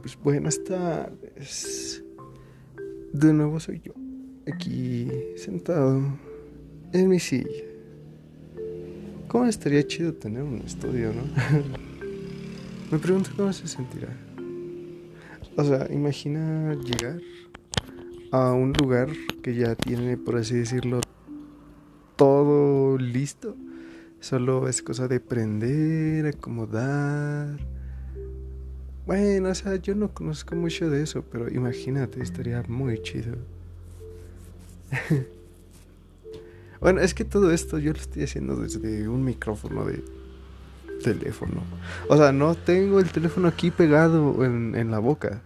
pues buenas tardes. De nuevo soy yo, aquí sentado en mi silla. ¿Cómo estaría chido tener un estudio, no? Me pregunto cómo se sentirá. O sea, imagina llegar a un lugar que ya tiene, por así decirlo, todo listo. Solo es cosa de prender, acomodar bueno, o sea, yo no conozco mucho de eso, pero imagínate, estaría muy chido. bueno, es que todo esto yo lo estoy haciendo desde un micrófono de teléfono. O sea, no tengo el teléfono aquí pegado en, en la boca.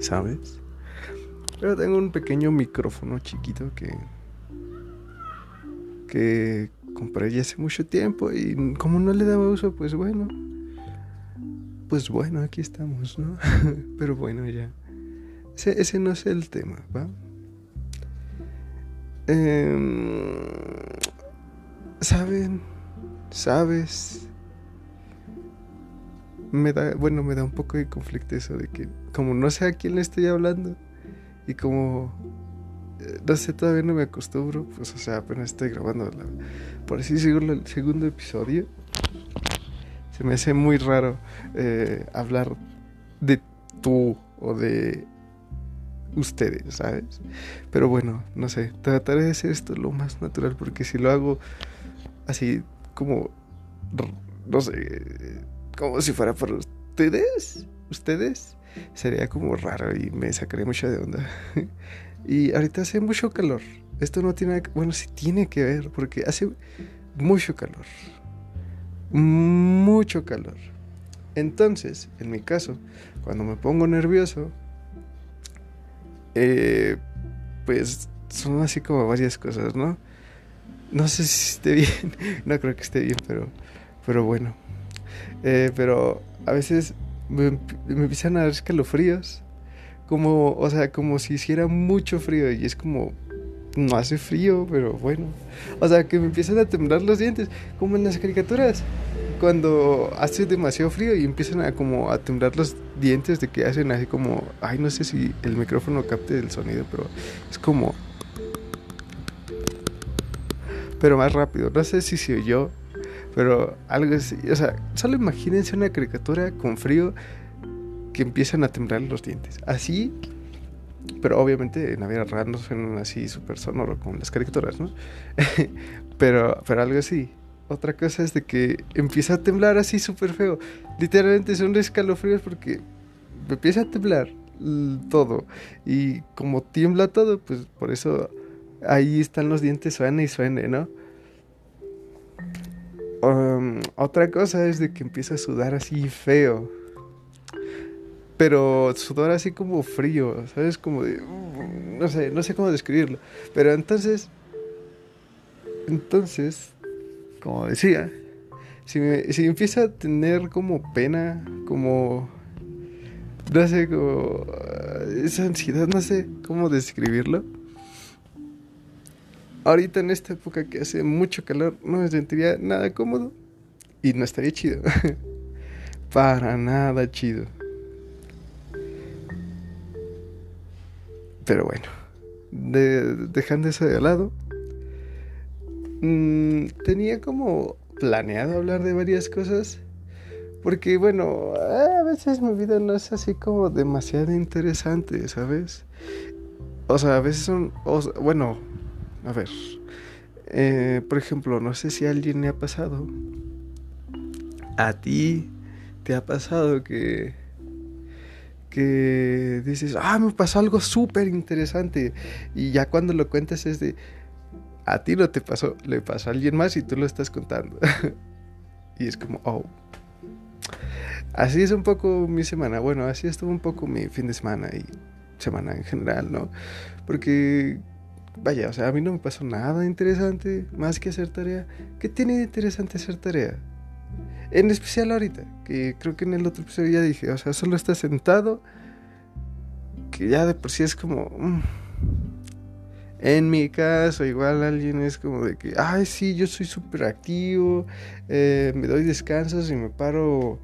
¿Sabes? Pero tengo un pequeño micrófono chiquito que. que compré ya hace mucho tiempo y como no le daba uso, pues bueno pues bueno, aquí estamos, ¿no? Pero bueno, ya. Ese, no es el tema, ¿va? Em, Saben, sabes, me da, bueno, me da un poco de conflicto eso de que como no sé a quién le estoy hablando y como eh, no sé, todavía no me acostumbro, pues o sea, apenas estoy grabando por así decirlo el segundo episodio me hace muy raro eh, hablar de tú o de ustedes, ¿sabes? Pero bueno, no sé, trataré de hacer esto lo más natural porque si lo hago así como, no sé, como si fuera para ustedes, ustedes, sería como raro y me sacaría mucho de onda. y ahorita hace mucho calor. Esto no tiene, bueno, sí tiene que ver porque hace mucho calor mucho calor. Entonces, en mi caso, cuando me pongo nervioso, eh, pues son así como varias cosas, ¿no? No sé si esté bien, no creo que esté bien, pero, pero bueno. Eh, pero a veces me, me, empiezan a dar escalofríos, como, o sea, como si hiciera mucho frío y es como, no hace frío, pero bueno. O sea, que me empiezan a temblar los dientes, como en las caricaturas. Cuando hace demasiado frío y empiezan a como a temblar los dientes de que hacen así como, ay, no sé si el micrófono capte el sonido, pero es como pero más rápido. No sé si se oyó, pero algo así, o sea, solo imagínense una caricatura con frío que empiezan a temblar los dientes. Así pero obviamente en la vida real no suenan así súper sonoro como las caricaturas, ¿no? pero, pero algo así. Otra cosa es de que empieza a temblar así súper feo. Literalmente son escalofríos porque empieza a temblar todo. Y como tiembla todo, pues por eso ahí están los dientes, suene y suene, ¿no? Um, otra cosa es de que empieza a sudar así feo pero sudor así como frío, ¿sabes? Como de... No sé, no sé cómo describirlo. Pero entonces... Entonces, como decía, si, me, si empieza a tener como pena, como... No sé, como... Esa ansiedad, no sé cómo describirlo. Ahorita en esta época que hace mucho calor, no me sentiría nada cómodo. Y no estaría chido. Para nada chido. Pero bueno, dejando eso de lado, mm, tenía como planeado hablar de varias cosas. Porque bueno, a veces mi vida no es así como demasiado interesante, ¿sabes? O sea, a veces son... bueno, a ver. Eh, por ejemplo, no sé si a alguien le ha pasado. A ti te ha pasado que que dices, ah, me pasó algo súper interesante. Y ya cuando lo cuentas es de, a ti no te pasó, le pasó a alguien más y tú lo estás contando. y es como, oh. Así es un poco mi semana. Bueno, así estuvo un poco mi fin de semana y semana en general, ¿no? Porque, vaya, o sea, a mí no me pasó nada interesante más que hacer tarea. ¿Qué tiene de interesante hacer tarea? En especial ahorita, que creo que en el otro episodio ya dije, o sea, solo está sentado, que ya de por sí es como... Mm. En mi caso, igual alguien es como de que, ay, sí, yo soy súper activo, eh, me doy descansos y me paro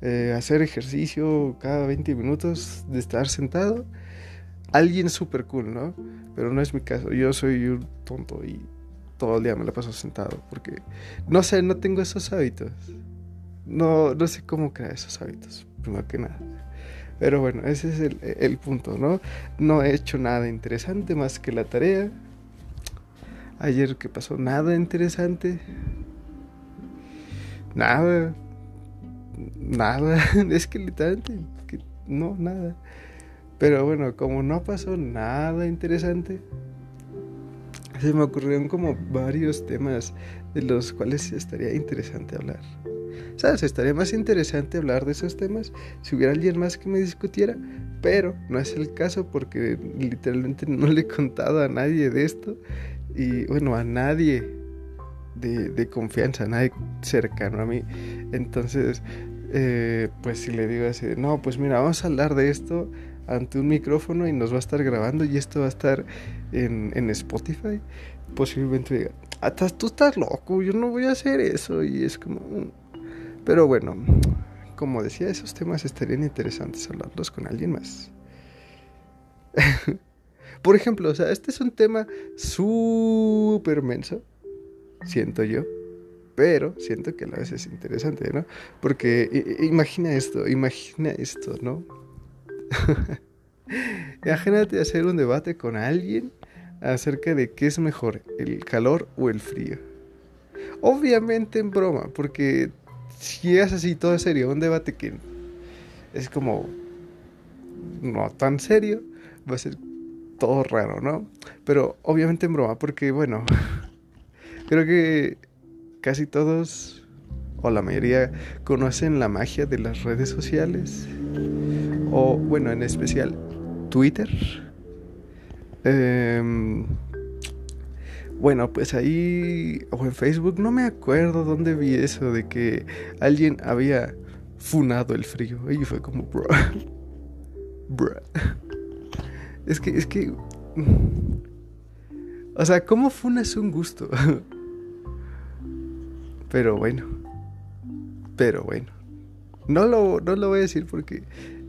eh, hacer ejercicio cada 20 minutos, de estar sentado. Alguien súper cool, ¿no? Pero no es mi caso. Yo soy un tonto y todo el día me la paso sentado porque, no sé, no tengo esos hábitos. No, no sé cómo crear esos hábitos, primero que nada. Pero bueno, ese es el, el punto, ¿no? No he hecho nada interesante más que la tarea. Ayer que pasó, nada interesante. Nada. Nada. Es que literalmente, no, nada. Pero bueno, como no pasó nada interesante, se me ocurrieron como varios temas de los cuales estaría interesante hablar. ¿Sabes? Estaría más interesante hablar de esos temas si hubiera alguien más que me discutiera, pero no es el caso porque literalmente no le he contado a nadie de esto y bueno, a nadie de, confianza, a nadie cercano a mí. Entonces, eh, pues si le digo así, no, pues mira, vamos a hablar de esto ante un micrófono y nos va a estar grabando y esto va a estar en, en Spotify, posiblemente diga, ah, tú estás loco, yo no voy a hacer eso y es como... Mm". Pero bueno, como decía, esos temas estarían interesantes hablarlos con alguien más. Por ejemplo, o sea, este es un tema súper menso, siento yo, pero siento que a la vez es interesante, ¿no? Porque imagina esto, imagina esto, ¿no? Imagínate hacer un debate con alguien acerca de qué es mejor, el calor o el frío. Obviamente en broma, porque si es así todo serio, un debate que es como no tan serio, va a ser todo raro, ¿no? Pero obviamente en broma, porque bueno, creo que casi todos o la mayoría conocen la magia de las redes sociales o bueno, en especial Twitter. Em, bueno, pues ahí, o en Facebook, no me acuerdo dónde vi eso de que alguien había funado el frío. Y fue como, bro. bro. Es que, es que. O sea, ¿cómo funas un gusto? Pero bueno. Pero bueno. No lo, no lo voy a decir porque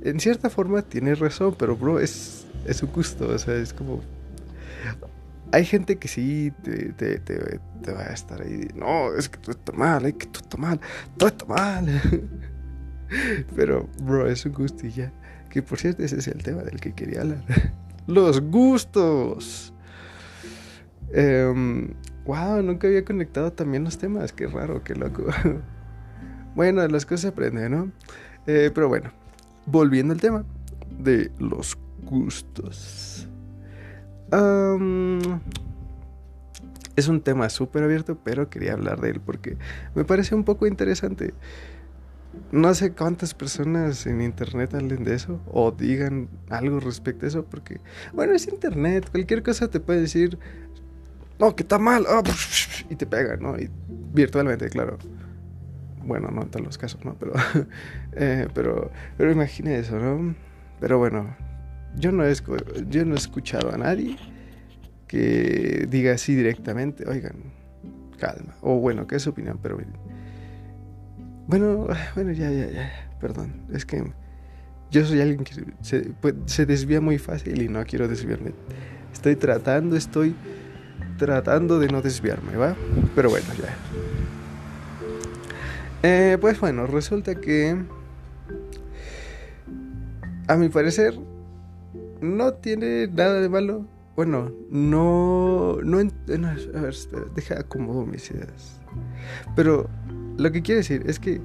en cierta forma tienes razón, pero bro, es, es un gusto, o sea, es como... Hay gente que sí te, te, te, va a estar ahí, no, es que tú estás mal, es que tú estás mal, todo está mal. pero, bro, es un gusto. Que por cierto, ese es el tema del que quería hablar. Los gustos. wow, em, nunca había conectado también los temas. Qué raro, qué loco. bueno, las cosas se aprenden, ¿no? Eh, pero bueno, volviendo al tema de los gustos. Es un tema súper abierto, pero quería hablar de él porque me parece un poco interesante. No sé cuántas personas en internet hablen de eso o digan algo respecto a eso, porque, bueno, es internet, cualquier cosa te puede decir, no, que está mal, ah, y te pega, ¿no? Y virtualmente, claro. Bueno, no en todos los casos, ¿no? Pero, eh, pero, pero imagine eso, ¿no? Pero bueno, yo no, he, yo no he escuchado a nadie que diga así directamente, oigan, calma. O bueno, ¿qué es su opinión? Pero bueno, bueno, ya, ya, ya, perdón. Es que yo soy alguien que se, se desvía muy fácil y no quiero desviarme. Estoy tratando, estoy tratando de no desviarme, ¿va? Pero bueno, ya. Eh, pues bueno, resulta que a mi parecer no tiene nada de malo. Bueno, no, no, a ver, espera, deja acomodo mis ideas. Pero lo que quiero decir es que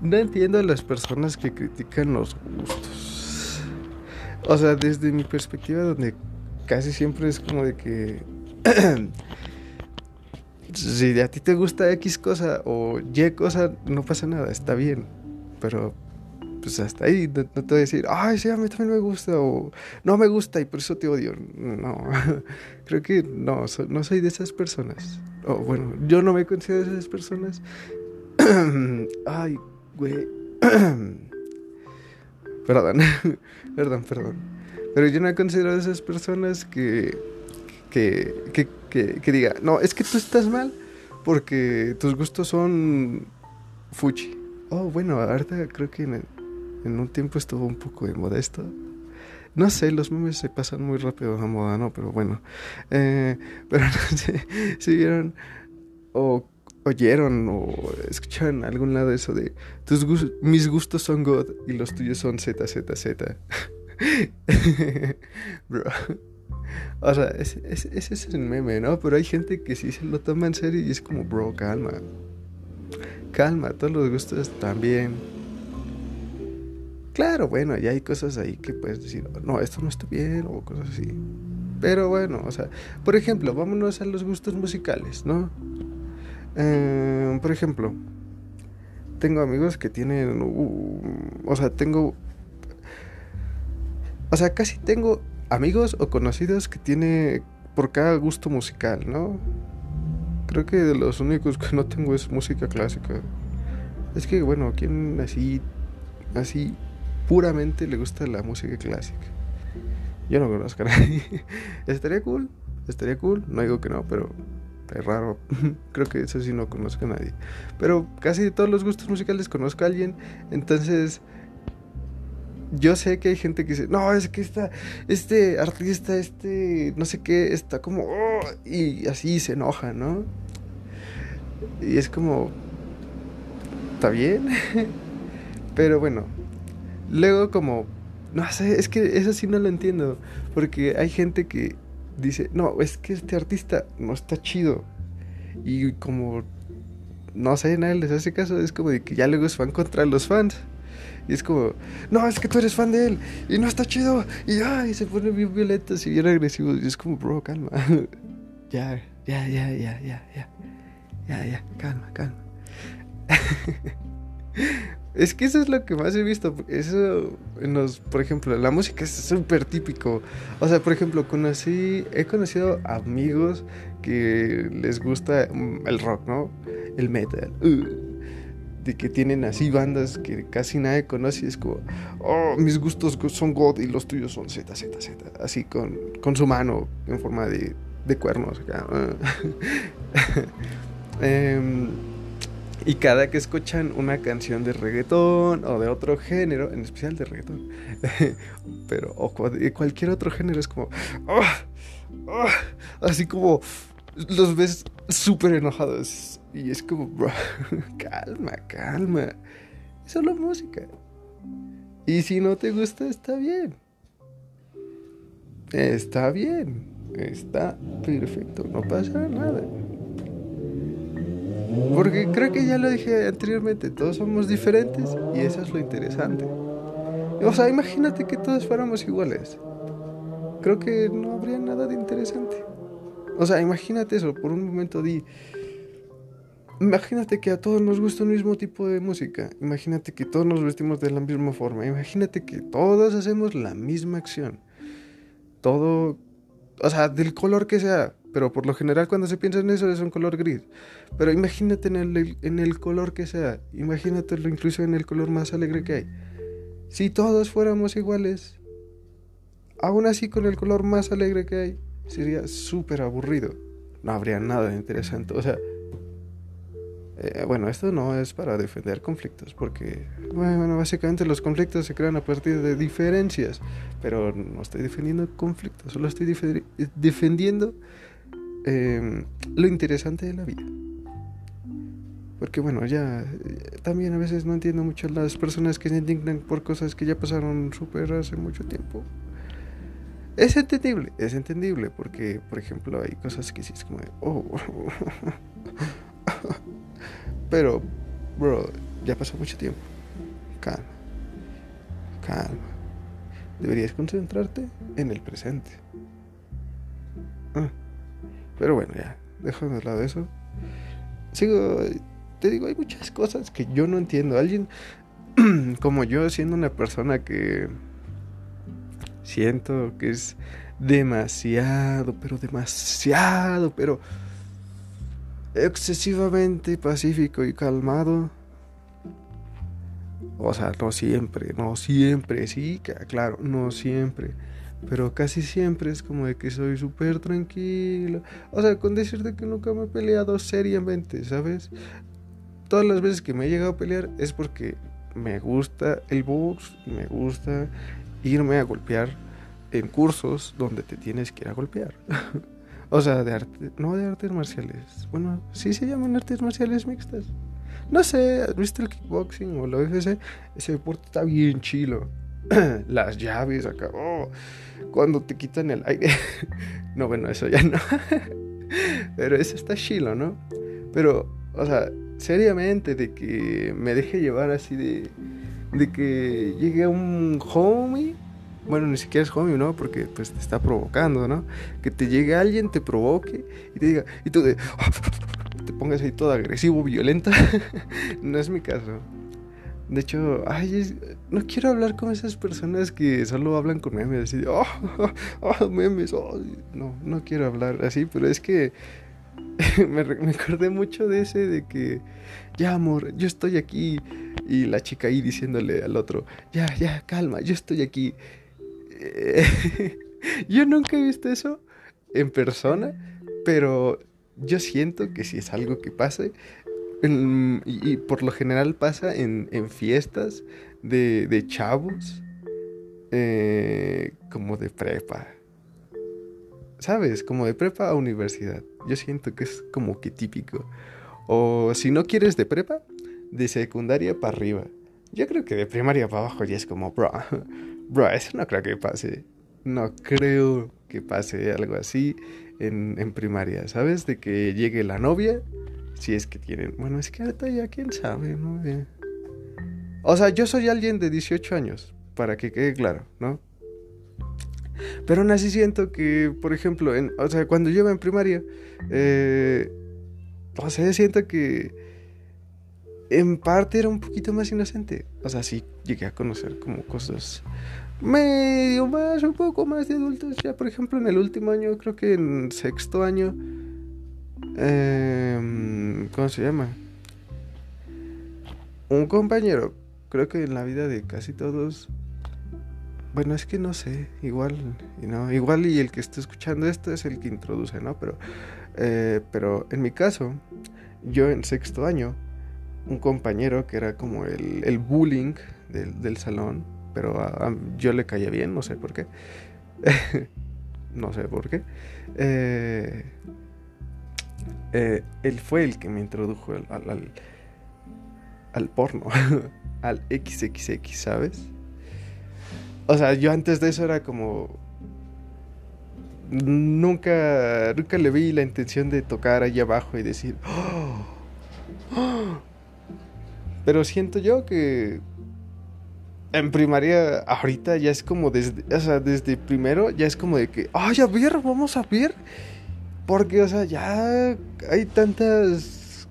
no entiendo a las personas que critican los gustos. O sea, desde mi perspectiva, donde casi siempre es como de que si a ti te gusta X cosa o Y cosa, no pasa nada, está bien. Pero pues hasta ahí, no, te voy a decir, ay, sí, a mí también me gusta, o no me gusta y por eso te odio. No, creo que no, no soy de esas personas. O bueno, yo no me considero de esas personas. ay, güey. perdón, perdón, perdón. Pero yo no me considero de esas personas que que, que, que, diga, no, es que tú estás mal porque tus gustos son fuchi Oh, bueno, ahorita creo que en, un tiempo estuvo un poco de modesto. No sé, los memes se pasan muy rápido a moda, ¿no? Pero bueno. Eh, pero no sé si vieron o oyeron o escucharon algún lado eso de tus mis gustos son God y los tuyos son ZZZ. Bro. O sea, ese, ese, es el meme, ¿no? Pero hay gente que sí se lo toma en serio y es como, bro, calma. Calma, todos los gustos también. Claro, bueno, ya hay cosas ahí que puedes decir, no, esto no está bien o cosas así. Pero bueno, o sea, por ejemplo, vámonos a los gustos musicales, ¿no? Eh, por ejemplo, tengo amigos que tienen, uh, o sea, tengo, o sea, casi tengo amigos o conocidos que tiene por cada gusto musical, ¿no? Creo que de los únicos que no tengo es música clásica. Es que, bueno, quien así, así puramente le gusta la música clásica. Yo no conozco a nadie. estaría cool, estaría cool. No digo que no, pero es raro. Creo que eso sí no conozco a nadie. Pero casi de todos los gustos musicales conozco a alguien. Entonces, yo sé que hay gente que dice, no, es que está, este artista, este, no sé qué, está como, oh", y así se enoja, ¿no? Y es como, está bien. Pero bueno, Luego como, no sé, es que eso sí no lo entiendo, porque hay gente que dice, no, es que este artista no está chido. Y como, no sé, nadie les hace caso, es como de que ya luego se van contra los fans. Y es como, no, es que tú eres fan de él y no está chido. Y, ay, se ponen bien violentos y bien agresivos. Y es como, bro, calma. ya, ya, ya, ya, ya, ya. Ya, ya, calma, calma. Es que eso es lo que más he visto. Eso, en los, por ejemplo, la música es súper típico. O sea, por ejemplo, conocí, he conocido amigos que les gusta mm, el rock, ¿no? El metal. Uh, de que tienen así bandas que casi nadie conoce. Y es como, oh, mis gustos son God y los tuyos son Z, Z, Z. Así con, con su mano en forma de, de cuernos. eh, y cada que escuchan una canción de reggaetón o de otro género, en especial de reggaetón, pero o cualquier otro género, es como, ah, ah", así como los ves súper enojados. Y es como, bro, calma, calma. Solo música. Y si no te gusta, está bien. Está bien. Está perfecto. No pasa nada. Porque creo que ya lo dije anteriormente, todos somos diferentes y eso es lo interesante. O sea, imagínate que todos fuéramos iguales. Creo que no habría nada de interesante. O sea, imagínate eso, por un momento di... Imagínate que a todos nos gusta el mismo tipo de música. Imagínate que todos nos vestimos de la misma forma. Imagínate que todos hacemos la misma acción. Todo, o sea, del color que sea pero por lo general cuando se piensa en eso es un color gris. Pero imagínate en el, en el color que sea, imagínatelo incluso en el color más alegre que hay. Si todos fuéramos iguales, aún así con el color más alegre que hay, sería súper aburrido. No habría nada de interesante. O sea, eh, bueno, esto no es para defender conflictos, porque, bueno, básicamente los conflictos se crean a partir de diferencias, pero no estoy defendiendo conflictos, solo estoy defendiendo Em, lo interesante de la vida. Porque bueno, ya eh, también a veces no entiendo mucho las personas que se indignan por cosas que ya pasaron súper hace mucho tiempo. Es entendible, es entendible, porque por ejemplo hay cosas que sí es como oh, pero, bro, ya pasó mucho tiempo. Calma, calma. Deberías concentrarte en el presente. Ah. Pero bueno, ya, dejando de lado eso. Sigo, te digo, hay muchas cosas que yo no entiendo. Alguien como yo, siendo una persona que siento que es demasiado, pero demasiado, pero excesivamente pacífico y calmado. O sea, no siempre, no siempre, sí, claro, no siempre. Pero casi siempre es como de que soy súper tranquilo. O sea, con decirte que nunca me he peleado seriamente, ¿sabes? todas las veces que me he llegado a pelear es porque me gusta el box y me gusta irme a golpear en cursos donde te tienes que ir a golpear. o sea, de arte, no de artes marciales. Bueno, sí se llaman artes marciales mixtas. No sé, ¿has visto el kickboxing o la UFC? Ese deporte está bien chilo. Las llaves acá, oh, cuando te quitan el aire. no, bueno, eso ya no. Pero eso está chilo, ¿no? Pero, o sea, seriamente, de que me deje llevar así de. De que llegue un homie. Bueno, ni siquiera es homie, ¿no? Porque pues te está provocando, ¿no? Que te llegue alguien, te provoque y te diga. Y tú. Te pongas ahí todo agresivo, violenta. no es mi caso. De hecho, ay, no quiero hablar con esas personas que solo hablan con memes, así de, oh, oh, memes, oh". no, no quiero hablar así, pero es que me, me acordé mucho de ese de que, ya amor, yo estoy aquí. Y la chica ahí diciéndole al otro, ya, ya, calma, yo estoy aquí. yo nunca he visto eso en persona, pero yo siento que si es algo que pase, y, por lo general pasa en, en fiestas de, de chavos, eh, como de prepa. ¿Sabes? Como de prepa a universidad. Yo siento que es como que típico. O si no quieres de prepa, de secundaria para arriba. Yo creo que de primaria para abajo ya es como, bro, bro, eso no creo que pase. No creo que pase algo así en, en primaria, ¿sabes? De que llegue la novia, si es que tienen. Bueno, es que ahorita ya quién sabe. O sea, yo soy alguien de 18 años, para que quede claro, ¿no? Pero aún así siento que, por ejemplo, en, o sea, cuando yo iba en primaria, eh, o sea, siento que en parte era un poquito más inocente. O sea, sí llegué a conocer como cosas medio más, un poco más de adultos. Ya, por ejemplo, en el último año, creo que en sexto año, eh, ¿cómo se llama? Un compañero, creo que en la vida de casi todos bueno, es que no sé, igual, no, igual y el que esté escuchando esto es el que introduce, ¿no? Pero, eh, pero en mi caso, yo en sexto año, un compañero que era como el, el bullying del, del, salón, pero yo le caía bien, no sé por qué. no sé por qué. Eh, eh, él fue el que me introdujo al, al, porno, al XXX, ¿sabes? O sea, yo antes de eso era como. Nunca, nunca le vi la intención de tocar ahí abajo y decir. Pero siento yo que. En primaria, ahorita ya es como desde. O sea, desde primero ya es como de que. ¡Ay, a ver! Vamos a ver. Porque, o sea, ya hay tantas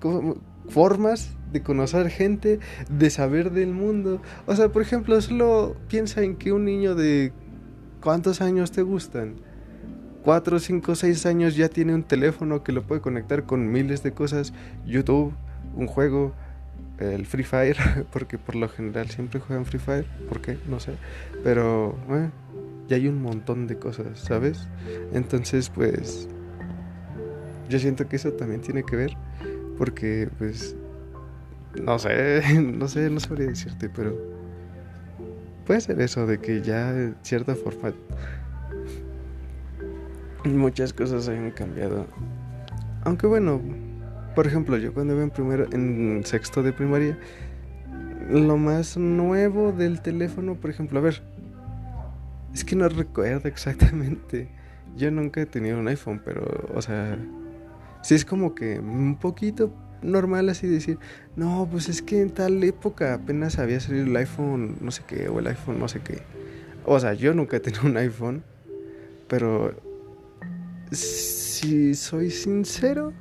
formas de conocer gente, de saber del mundo. O sea, por ejemplo, solo piensa en que un niño de ¿cuántos años te gustan? Cuatro, cinco, seis años ya tiene un teléfono que lo puede conectar con miles de cosas, YouTube, un juego, el Free Fire, porque por lo general siempre juegan Free Fire, ¿por qué? No sé, pero eh, ya hay un montón de cosas, ¿sabes? Entonces, pues, yo siento que eso también tiene que ver, porque pues no sé, no sé, no sabría decirte, pero puede ser eso de que ya cierta forma muchas cosas hayan cambiado. Aunque bueno, por ejemplo, yo cuando iba en primero en sexto de primaria, lo más nuevo del teléfono, por ejemplo, a ver, es que no recuerdo exactamente. Yo nunca he tenido un iPhone, pero, o sea, sí es como que un poquito normal así decir, no, pues es que en tal época apenas había salido el iPhone no sé qué, o el iPhone no sé qué. O sea, yo nunca he tenido un iPhone, pero si soy sincero,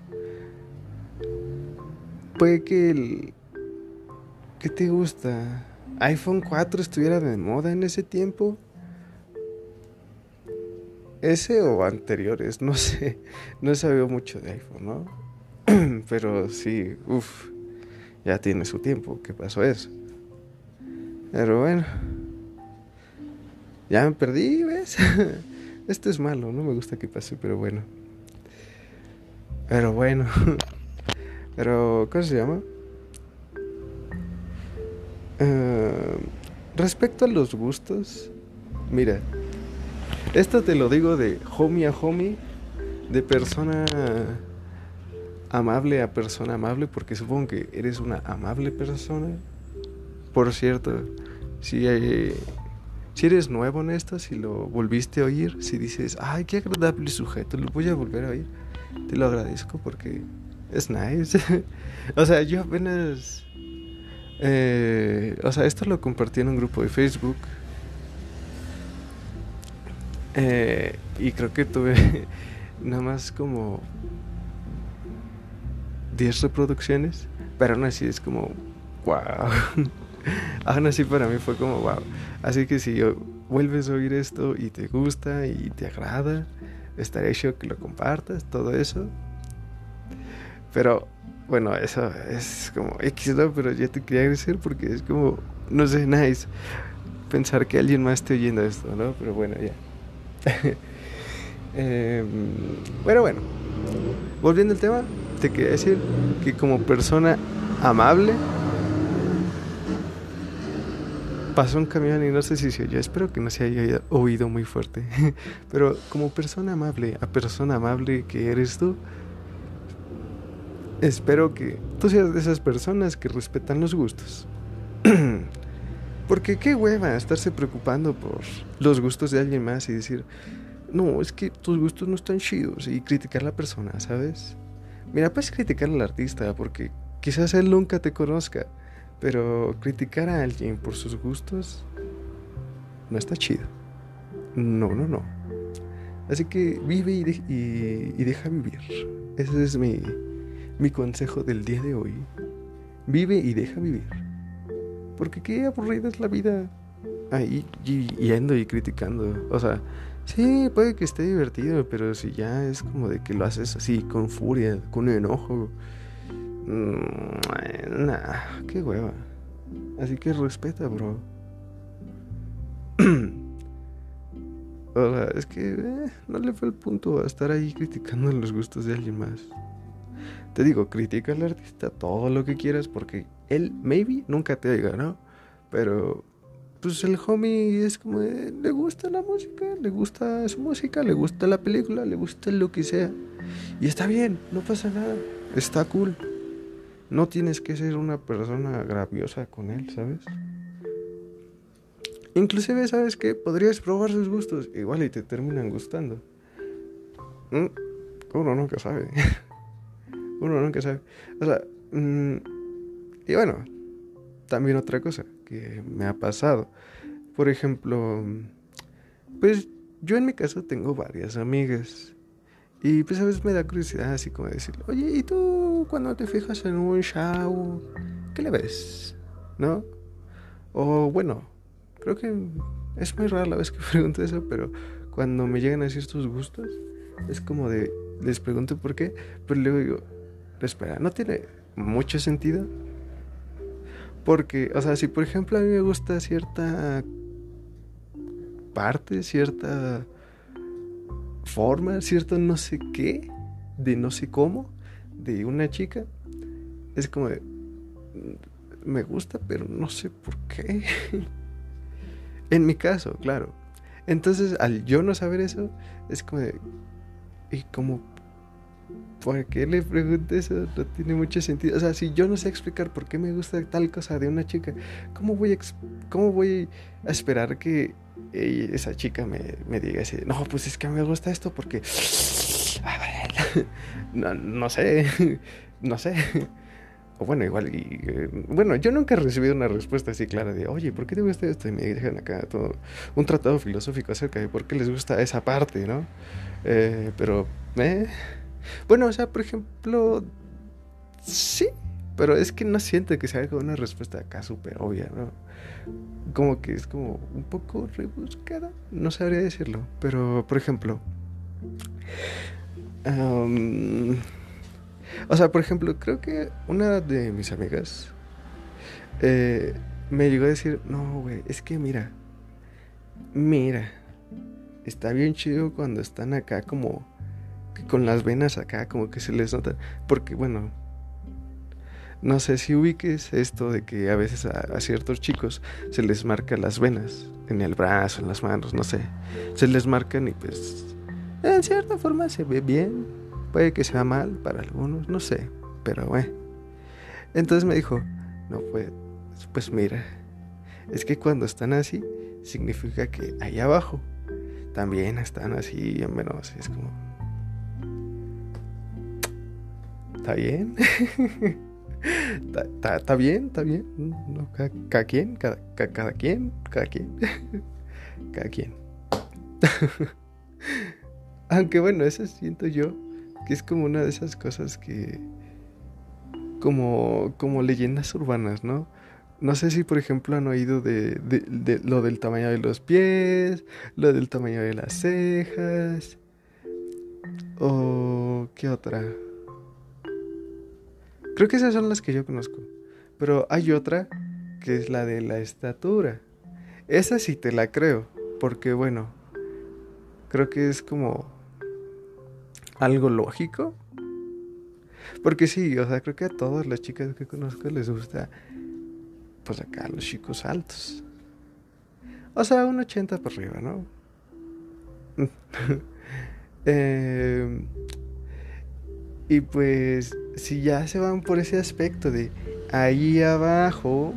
puede que el... ¿Qué te gusta? iPhone 4 estuviera de moda en ese tiempo. Ese o anteriores, no sé. No he sabido mucho de iPhone, ¿no? Pero sí, uff, ya tiene su tiempo que pasó eso. Pero bueno, ya me perdí, ¿ves? Esto es malo, no me gusta que pase, pero bueno. Pero bueno. Pero, ¿cómo se llama? Uh, respecto a los gustos, mira, esto te lo digo de homie a homie, de persona amable a persona amable, porque supongo que eres una amable persona. Por cierto, si, eh, si eres nuevo en esto, si lo volviste a oír, si dices, ay, qué agradable sujeto, lo voy a volver a oír, te lo agradezco porque es nice. o sea, yo apenas... Eh, o sea, esto lo compartí en un grupo de Facebook eh, y creo que tuve nada más como 10 reproducciones, pero aún así es como, wow. aún así para mí fue como, wow. Así que si vuelves a oír esto y te gusta y te agrada, estaré hecho que lo compartas, todo eso. Pero bueno, eso es como X, Pero ya te quería agradecer porque es como, no sé, nice pensar que alguien más esté oyendo esto, ¿no? Pero bueno, ya. eh, pero bueno, volviendo al tema, te quería decir que como persona amable pasó un camión y no sé si se espero que no se haya oído muy fuerte, pero como persona amable, a persona amable que eres tú, espero que tú seas de esas personas que respetan los gustos. Porque qué hueva estarse preocupando por los gustos de alguien más y decir, no, es que tus gustos no están chidos y criticar a la persona, ¿sabes? Mira, puedes criticar al artista porque quizás él nunca te conozca, pero criticar a alguien por sus gustos no está chido. No, no, no. Así que vive y, deja vivir. Ese es mi, mi consejo del día de hoy. Vive y deja vivir. Porque qué aburrida es la vida ahí yendo y criticando. O sea, sí, puede que esté divertido, pero si ya es como de que lo haces así, con furia, con enojo. Mmm, nah, qué hueva. Así que respeta, bro. o sea, es que eh, no le fue el punto a estar ahí criticando los gustos de alguien más. Te digo, critica al artista todo lo que quieras porque él, maybe, nunca te diga, ¿no? Pero, pues el homie es como, le gusta la música, le gusta su música, le gusta la película, le gusta lo que sea. Y está bien, no pasa nada, está cool. No tienes que ser una persona grabiosa con él, ¿sabes? Inclusive, ¿sabes qué? Podrías probar sus gustos, igual y te terminan gustando. ¿Mm? Uno nunca sabe. Uno nunca sabe. O sea, mm, y bueno, también otra cosa me ha pasado. Por ejemplo, pues yo en mi caso tengo varias amigas. Y pues a veces me da curiosidad así como decir, oye, ¿y tú cuando te fijas en un show, qué le ves? ¿No? O bueno, creo que es muy rara la vez que pregunto eso, pero cuando me llegan a decir tus gustos, es como de, les pregunto por qué, pero luego digo, espera, no tiene mucho sentido. Porque, o sea, si por ejemplo a mí me gusta cierta parte, cierta forma, cierto no sé qué, de no sé cómo, de una chica, es como de, me gusta, pero no sé por qué. en mi caso, claro. Entonces, al yo no saber eso, es como de, ¿y como ¿por qué le pregunto eso? No tiene mucho sentido. O sea, si yo no sé explicar por qué me gusta tal cosa de una chica, ¿cómo voy a, cómo voy a esperar que esa chica me, me, diga así? No, pues es que me gusta esto porque... No, no sé, no sé. O bueno, igual, y, eh, bueno, yo nunca he recibido una respuesta así clara de, oye, ¿por qué te gusta esto? Y me dejan acá todo un tratado filosófico acerca de por qué les gusta esa parte, ¿no? Eh, pero, ¿eh? Bueno, o sea, por ejemplo, sí, pero es que no siento que sea una respuesta acá súper obvia, ¿no? Como que es como un poco rebuscada, no sabría decirlo, pero por ejemplo, o sea, por ejemplo, creo que una de mis amigas eh, me llegó a decir, no, güey, es que mira, mira, está bien chido cuando están acá como con las venas acá, como que se les nota. Porque, bueno, No sé si ubiques esto de que a veces a, ciertos chicos se les marca las venas en el brazo, en las manos, no sé. Se les marcan y pues en cierta forma se ve bien. Puede que sea mal para algunos, no sé. Pero bueno. Entonces me dijo, no, pues, pues mira, es que cuando están así, significa que ahí abajo también están así, en menos, es como... ¿Está bien? ¿Está bien? ¿Está bien? No, cada, quien, cada, cada quien, cada quien, cada quien. Aunque bueno, eso siento yo que es como una de esas cosas que... Como, como leyendas urbanas, ¿no? No sé si, por ejemplo, han oído de, de, lo del tamaño de los pies, lo del tamaño de las cejas. ¿O qué otra? Creo que esas son las que yo conozco. Pero hay otra que es la de la estatura. Esa sí te la creo. Porque bueno, creo que es como algo lógico. Porque sí, o sea, creo que a todas las chicas que conozco les gusta pues acá los chicos altos. O sea, un 80 por arriba, ¿no? eh, y pues, si ya se van por ese aspecto de ahí abajo,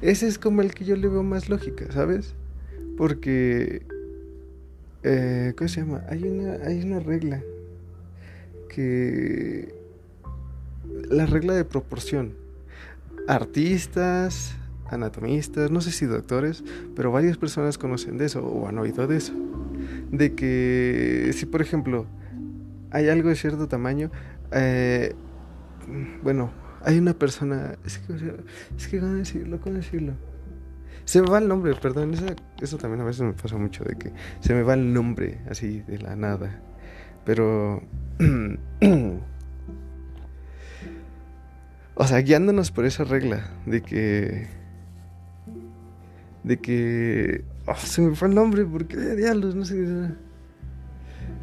ese es como el que yo le veo más lógica, ¿sabes? Porque, eh, ¿cómo se llama? Hay una, hay una regla que... La regla de proporción artistas, anatomistas, no sé si doctores, pero varias personas conocen de eso o han oído de eso. De que si por ejemplo hay algo de cierto tamaño, eh, bueno, hay una persona, es que, es que ¿cómo decirlo? ¿Cómo decirlo? Se me va el nombre, perdón, eso, eso también a veces me pasa mucho, de que se me va el nombre así de la nada. Pero O sea, guiándonos por esa regla de que. De que. Oh, se me fue el nombre, porque diablos, no sé.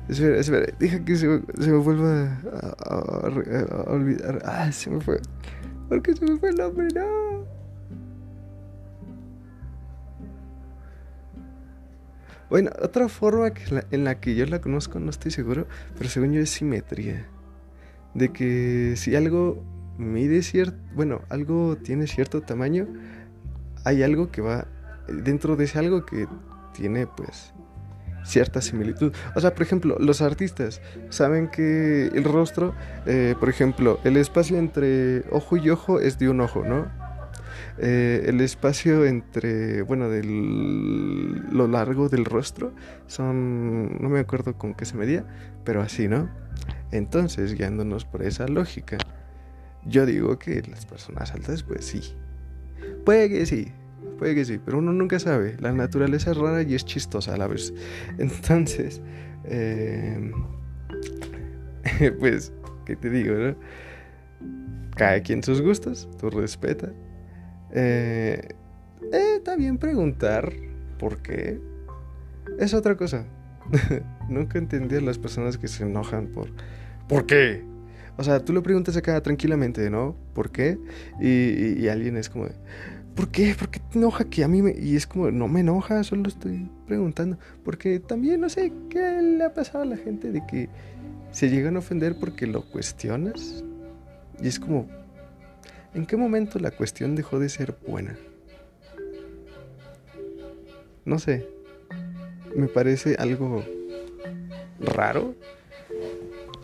Espera, espera, deja que se, me vuelva a, olvidar. Ah, se me fue. Porque se me fue el nombre, no. Bueno, otra forma que en la que yo la conozco, no estoy seguro, pero según yo es simetría. De que si algo mide cierto, bueno, algo tiene cierto tamaño, hay algo que va dentro de ese algo que tiene pues cierta similitud. O sea, por ejemplo, los artistas saben que el rostro, eh, por ejemplo, el espacio entre ojo y ojo es de un ojo, ¿no? Eh, el espacio entre, bueno, de lo largo del rostro son, no me acuerdo con qué se medía, pero así, ¿no? Entonces, guiándonos por esa lógica, yo digo que las personas altas, pues sí. Puede que sí, puede que sí, pero uno nunca sabe. La naturaleza es rara y es chistosa a la vez. Entonces, eh, pues, ¿qué te digo, no? Cada quien sus gustos, tú respeta. Eh, eh, bien preguntar por qué. Es otra cosa. Nunca entendí a las personas que se enojan por... ¿Por qué? O sea, tú lo preguntas acá tranquilamente, ¿no? ¿Por qué? Y, alguien es como, ¿por qué? ¿Por qué te enoja que a mí me.? Y es como, no me enoja, solo estoy preguntando. Porque también no sé qué le ha pasado a la gente de que se llegan a ofender porque lo cuestionas. Y es como, ¿en qué momento la cuestión dejó de ser buena? No sé. Me parece algo raro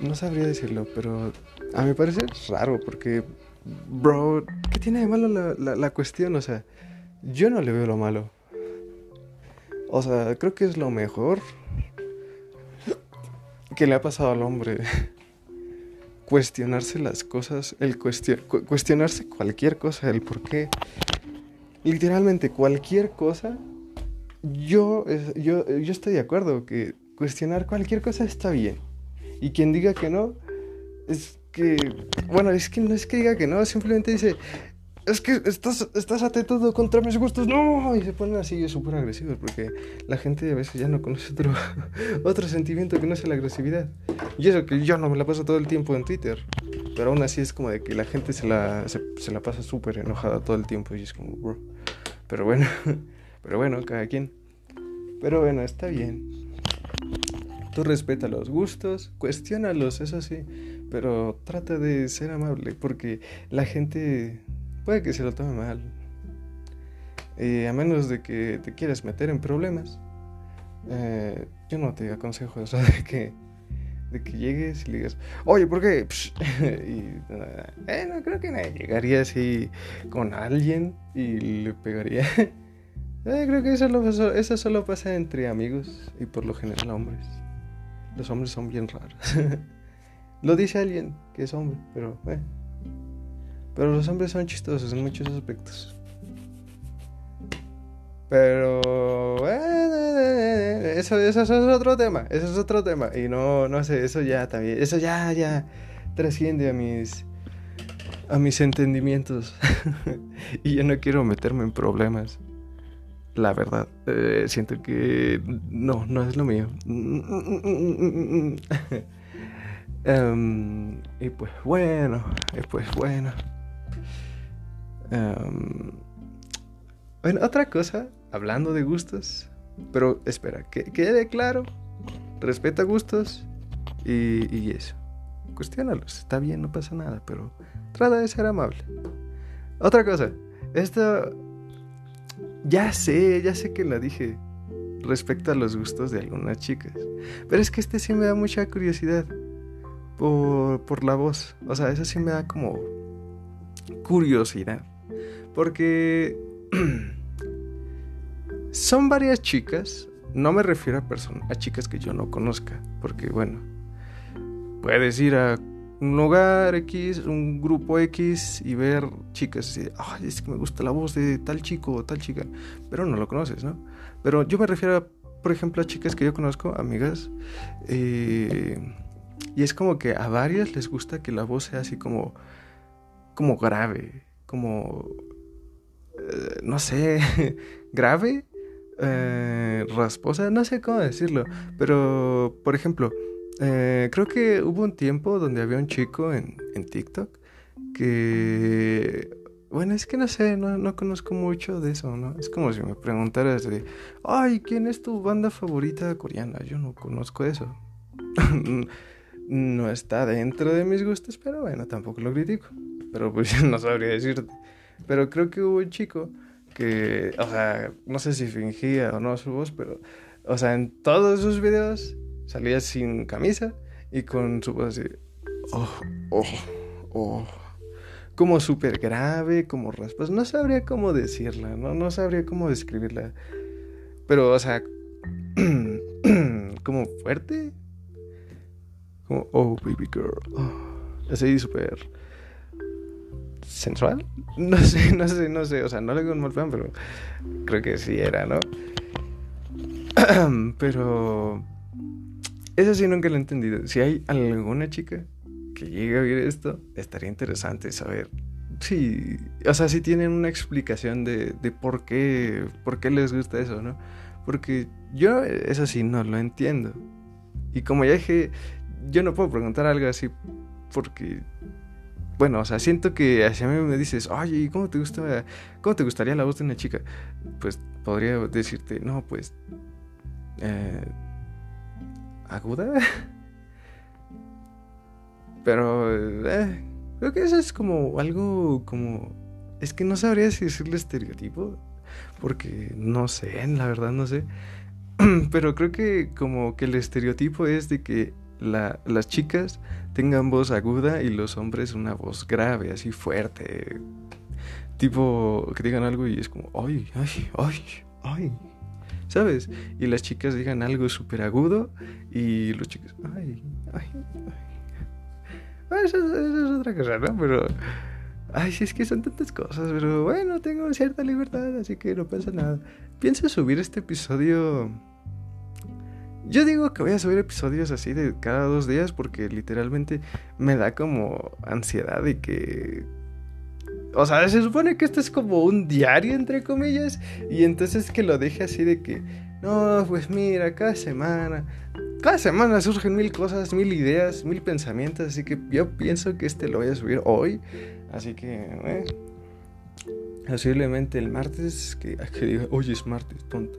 no sabría decirlo, pero a mi parecer es raro porque, bro, ¿qué tiene de malo la, la, cuestión? O sea, yo no le veo lo malo. O sea, creo que es lo mejor que le ha pasado al hombre. Cuestionarse las cosas, el cuestionarse cualquier cosa, el por qué. Literalmente cualquier cosa, yo, yo, yo estoy de acuerdo que cuestionar cualquier cosa está bien. Y quien diga que no, es que, bueno, es que no es que diga que no, simplemente dice, es que estás, estás atentando contra mis gustos, no, y se ponen así súper agresivos, porque la gente a veces ya no conoce otro, otro sentimiento que no es la agresividad. Y eso que yo no me la paso todo el tiempo en Twitter. Pero aún así es como de que la gente se la, se, la pasa súper enojada todo el tiempo y es como, bro. Pero bueno, pero bueno, cada quien. Pero bueno, está bien. Tú respeta los gustos, cuestiónalos, eso sí, pero trata de ser amable porque la gente puede que se lo tome mal. Y a menos de que te quieras meter en problemas, eh, yo no te aconsejo eso de que de que llegues y le digas, oye, ¿por qué? y eh, no creo que nadie llegaría así con alguien y le pegaría. eh, creo que eso, eso solo pasa entre amigos y por lo general hombres. Los hombres son bien raros. Lo dice alguien que es hombre, pero. Pero los hombres son chistosos en muchos aspectos. Pero eso, eso, es otro tema, eso es otro tema. Y no, no sé, eso ya también, eso ya, ya trasciende a mis, a mis entendimientos. y yo no quiero meterme en problemas. La verdad, eh, siento que no, no es lo mío. um, y pues bueno, y pues bueno. Um, bueno, otra cosa hablando de gustos, pero espera, que quede claro, respeta gustos y, y eso. Cuestiónalos, está bien, no pasa nada, pero trata de ser amable. Otra cosa, esto ya sé, ya sé que la dije respecto a los gustos de algunas chicas, pero es que este sí me da mucha curiosidad por, por la voz, o sea, eso sí me da como curiosidad, porque Son varias chicas, no me refiero a, personas, a chicas que yo no conozca, porque bueno, puedes ir a un lugar X, un grupo X y ver chicas ay, es que me gusta la voz de tal chico o tal chica, pero no lo conoces, ¿no? Pero yo me refiero, por ejemplo, a chicas que yo conozco, amigas, eh, y es como que a varias les gusta que la voz sea así como, como grave, como, eh, no sé, grave eh, rasposa, no sé cómo decirlo, pero por ejemplo, eh, creo que hubo un tiempo donde había un chico en, en TikTok que, bueno, es que no sé, no, no, conozco mucho de eso, ¿no? Es como si me preguntaras de, ay, ¿quién es tu banda favorita coreana? Yo no conozco eso. no está dentro de mis gustos, pero bueno, tampoco lo critico. Pero pues no sabría decirte. Pero creo que hubo un chico que, o sea, no sé si fingía o no su voz, pero, o sea, en todos sus videos salía sin camisa y con su voz así, oh, oh, oh, como súper grave, como raspas, no sabría cómo decirla, no, no sabría cómo describirla, pero, o sea, como fuerte, como, oh, baby girl, oh, así súper sensual. No sé, no sé, no sé. O sea, no le digo un mal fan, pero creo que sí era, ¿no? pero eso sí nunca lo he entendido. Si hay alguna chica que llegue a oír esto, estaría interesante saber. Sí, o sea, si tienen una explicación de, de por qué, por qué les gusta eso, ¿no? Porque yo eso sí no lo entiendo. Y como ya dije, yo no puedo preguntar algo así porque bueno, o sea, siento que hacia mí me dices, oye, ¿cómo te gusta, cómo te gustaría la voz de una chica? Pues podría decirte, no, pues, eh, aguda. Pero, eh, creo que eso es como algo como, es que no sabría si decirle estereotipo, porque no sé, la verdad no sé. Pero creo que como que el estereotipo es de que las chicas tengan voz aguda y los hombres una voz grave, así fuerte. Tipo, que digan algo y es como, ay, ay, ay, ay. ¿Sabes? Y las chicas digan algo súper agudo y los chicos, ay, ay, ay. Ah, eso, es otra cosa, ¿no? Pero, ay, sí, es que son tantas cosas, pero bueno, tengo cierta libertad, así que no pasa nada. Pienso subir este episodio yo digo que voy a subir episodios así de cada dos días porque literalmente me da como ansiedad de que... O sea, se supone que esto es como un diario, entre comillas, y entonces que lo deje así de que, no, pues mira, cada semana cada semana surgen mil cosas, mil ideas, mil pensamientos, así que yo pienso que este lo voy a subir hoy, así que eh, posiblemente el martes, que, que diga, hoy es martes, tonto,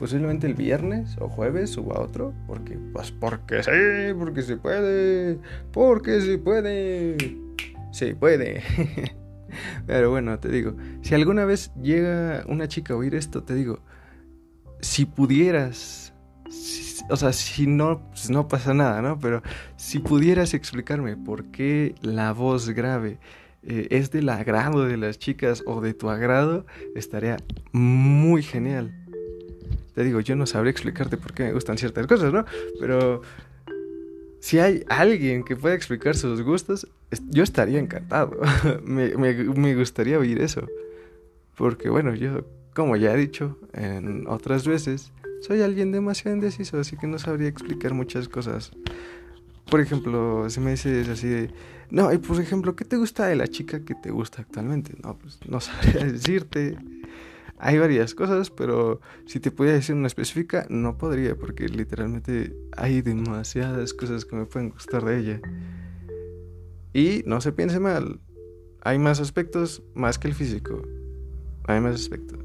posiblemente el viernes o jueves suba otro, porque pues porque sí, porque se puede, porque se puede, se puede. Pero bueno, te digo, si alguna vez llega una chica a oír esto, te digo, si pudieras, o sea, si no, pues no pasa nada, ¿no? Pero si pudieras explicarme por qué la voz grave eh, es del agrado de las chicas o de tu agrado, estaría muy genial. Te digo, yo no sabría explicarte por qué me gustan ciertas cosas, ¿no? Pero si hay alguien que pueda explicar sus gustos, yo estaría encantado. me, me, gustaría oír eso. Porque bueno, yo, como ya he dicho en otras veces, soy alguien demasiado indeciso, así que no sabría explicar muchas cosas. Por ejemplo, si me dices así de, no, y por ejemplo, ¿qué te gusta de la chica que te gusta actualmente? No, pues no sabría decirte. Hay varias cosas, pero si te pudiera decir una específica, no podría, porque literalmente hay demasiadas cosas que me pueden gustar de ella. Y no se piense mal, hay más aspectos más que el físico. Hay más aspectos.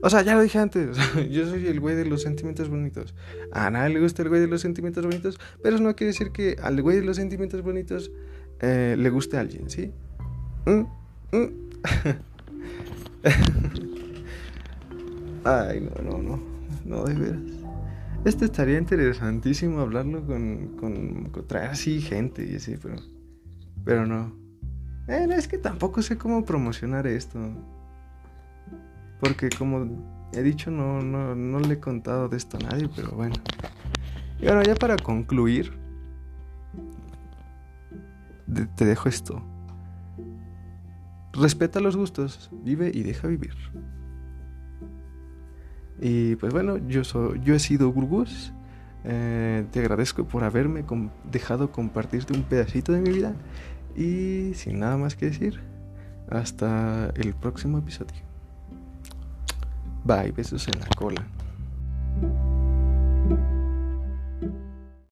O sea, ya lo dije antes, yo soy el güey de los sentimientos bonitos. A nadie le gusta el güey de los sentimientos bonitos, pero eso no quiere decir que al güey de los sentimientos bonitos eh, le guste a alguien, ¿sí? ¿Mm? ¿Mm? Ay, no, no, no. No, de veras. Este estaría interesantísimo hablarlo con, con, traer así gente y así, pero. Pero no. Es que tampoco sé cómo promocionar esto. Porque como he dicho, no, no, no le he contado de esto a nadie, pero bueno. Y bueno, ya para concluir, te dejo esto. Respeta los gustos, vive y deja vivir. Y pues bueno, yo, soy, yo he sido Gurgus. Eh, te agradezco por haberme dejado compartirte un pedacito de mi vida. Y sin nada más que decir, hasta el próximo episodio. Bye, besos en la cola.